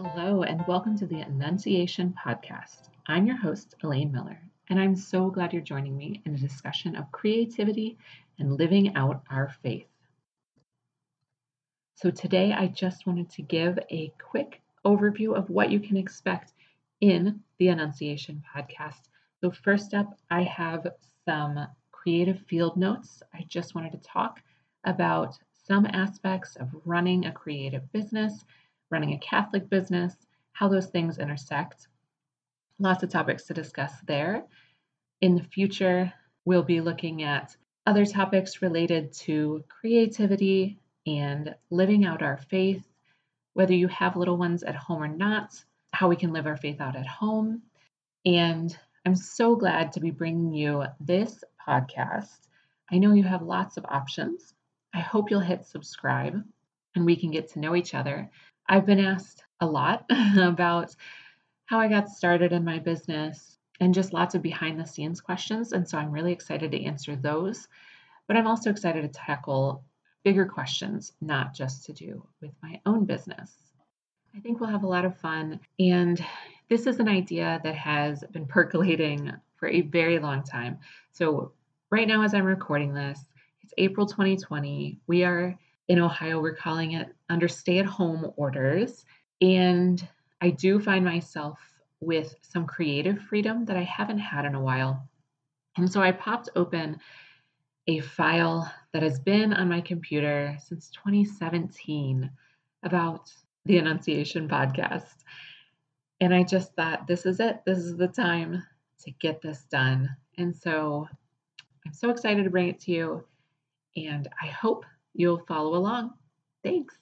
Hello, and welcome to the Annunciation Podcast. I'm your host, Elayne Miller, and I'm so glad you're joining me in a discussion of creativity and living out our faith. So, today I just wanted to give a quick overview of what you can expect in the Annunciation Podcast. So, first up, I have some creative field notes. I just wanted to talk about some aspects of running a creative business running a Catholic business, how those things intersect. Lots of topics to discuss there. In the future, we'll be looking at other topics related to creativity and living out our faith, whether you have little ones at home or not, how we can live our faith out at home. And I'm so glad to be bringing you this podcast. I know you have lots of options. I hope you'll hit subscribe and we can get to know each other. I've been asked a lot about how I got started in my business and just lots of behind the scenes questions. And so I'm really excited to answer those. But I'm also excited to tackle bigger questions, not just to do with my own business. I think we'll have a lot of fun. And this is an idea that has been percolating for a very long time. So, right now, as I'm recording this, it's April 2020. We are in Ohio, we're calling it under stay at home orders. And I do find myself with some creative freedom that I haven't had in a while. And so I popped open a file that has been on my computer since 2017 about the Annunciation podcast. And I just thought, this is it. This is the time to get this done. And so I'm so excited to bring it to you. And I hope you'll follow along. Thanks.